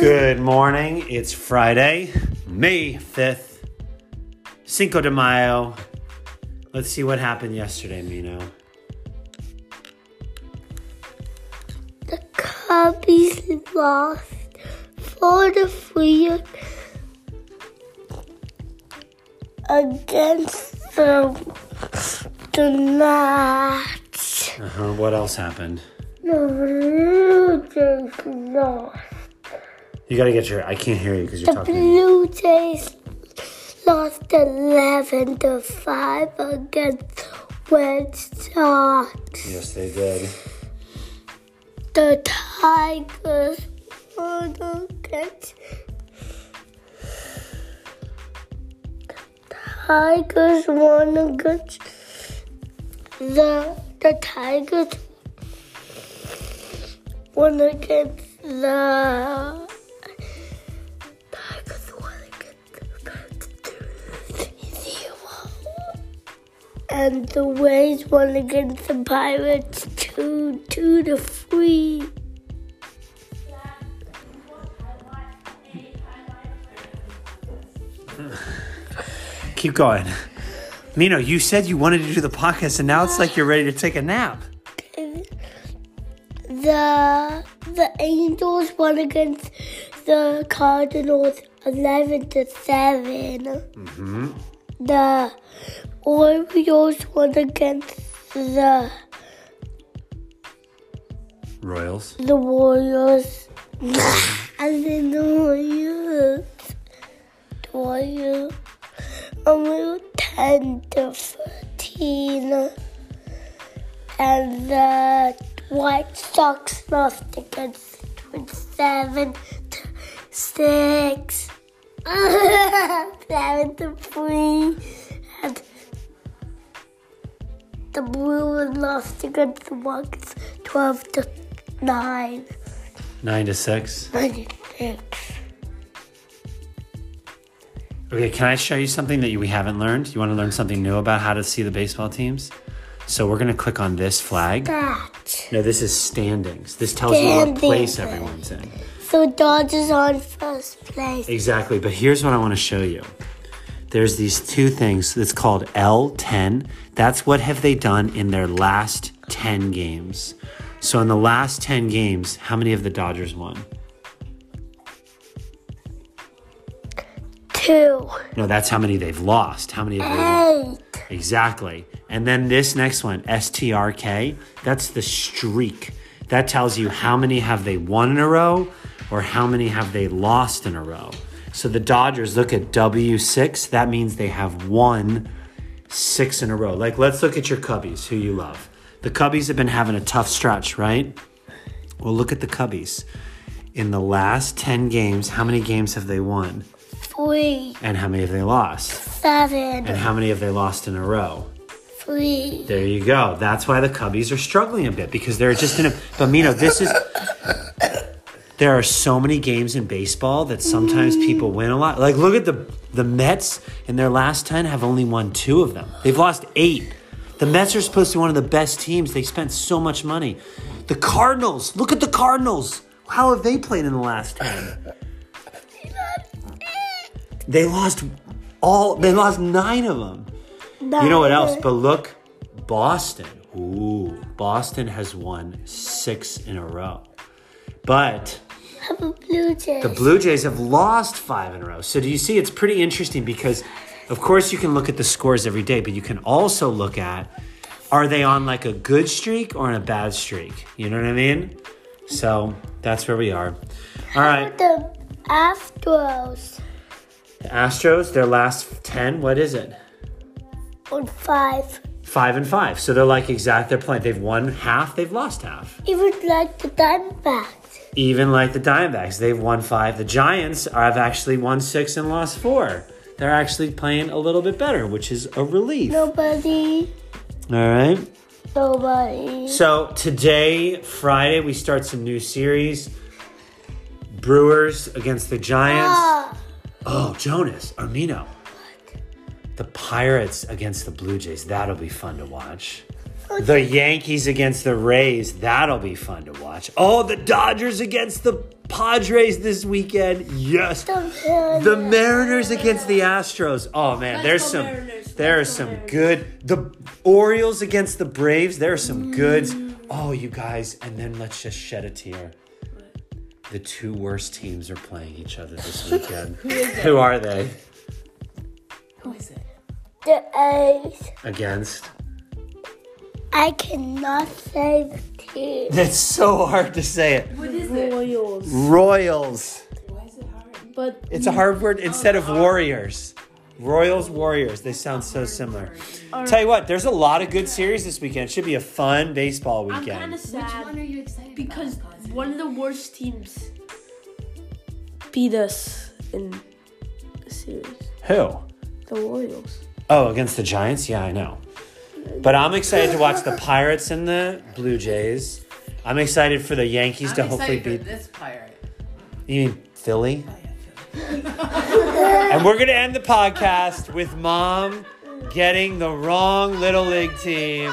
Good morning. It's Friday, May 5th, Cinco de Mayo. Let's see what happened yesterday, Mino. The Cubbies lost four to three against the the Nats. Uh-huh. What else happened? The Blue Jays lost. You gotta get your. I can't hear you because you're The talking. Blue Jays lost eleven to five against Red Sox. Yes, they did. The Tigers won against The Tigers won against the the Tigers won against the And the Rays won against the Pirates two two to three. Keep going. Mino, you said you wanted to do the podcast, and now it's like you're ready to take a nap. The the Angels won against the Cardinals eleven to 7 Mm-hmm. The Orioles won against the Royals. the Warriors. and then the Warriors. The Warriors. Um, 10 to 13. And the White Sox lost against the Twins 7 to 6. 7 to 3. And the Bruins lost against the Bucks 12 to 9. Nine to six. 96. Okay, can I show you something that we haven't learned? You want to learn something new about how to see the baseball teams? So we're gonna click on this flag. That. No, this is standings. This tells you what place everyone's in. So Dodgers on first place. Exactly, but here's what I want to show you. There's these two things. It's called L10. That's what have they done in their last 10 games. So in the last 10 games, how many of the Dodgers won? Two. No, that's how many they've lost. How many have they won? Eight. Exactly. And then this next one, STRK, that's the streak. That tells you how many have they won in a row or how many have they lost in a row. So the Dodgers look at W6, that means they have won six in a row. Like let's look at your Cubbies, who you love. The Cubbies have been having a tough stretch, right? Well, look at the Cubbies. In the last 10 games, how many games have they won? Three. And how many have they lost? Seven. And how many have they lost in a row? Three. There you go. That's why the Cubbies are struggling a bit because they're just in a. But Mino, this is. There are so many games in baseball that sometimes people mm. win a lot. Like look at the the Mets in their last ten have only won two of them. They've lost eight. The Mets are supposed to be one of the best teams. They spent so much money. The Cardinals. Look at the Cardinals. How have they played in the last ten? They lost all. They lost nine of them. You know what else? But look, Boston. Ooh, Boston has won six in a row. But About Blue Jays? the Blue Jays have lost five in a row. So do you see? It's pretty interesting because, of course, you can look at the scores every day, but you can also look at are they on like a good streak or on a bad streak? You know what I mean? So that's where we are. All right, the Astros the Astros, their last 10, what is it? on five. Five and five. So they're like exact, they're playing. They've won half, they've lost half. Even like the Diamondbacks. Even like the Diamondbacks, they've won five. The Giants have actually won six and lost four. They're actually playing a little bit better, which is a relief. Nobody. All right. Nobody. So today, Friday, we start some new series. Brewers against the Giants. Ah, Oh, Jonas, Armino. The Pirates against the Blue Jays. That'll be fun to watch. The Yankees against the Rays. That'll be fun to watch. Oh, the Dodgers against the Padres this weekend. Yes. The Mariners against the Astros. Oh man, there's some Mariners. there are some good the Orioles against the Braves. There are some goods. Oh, you guys, and then let's just shed a tear. The two worst teams are playing each other this weekend. Who are they Who is it? The A's. against? I cannot say the team. It's so hard to say it. What is it? Royals. Royals. Why is it hard? But It's a hard word instead of warriors. Royals, Warriors. They sound so similar. Tell you what, there's a lot of good series this weekend. It should be a fun baseball weekend. I'm kind weekend. of Which one sad are you excited because about? One of the worst teams beat us in the series. Who? The Royals. Oh, against the Giants? Yeah, I know. But I'm excited to watch the Pirates and the Blue Jays. I'm excited for the Yankees I'm to hopefully for beat. this pirate. You mean Philly? Oh, And we're going to end the podcast with mom getting the wrong Little League team.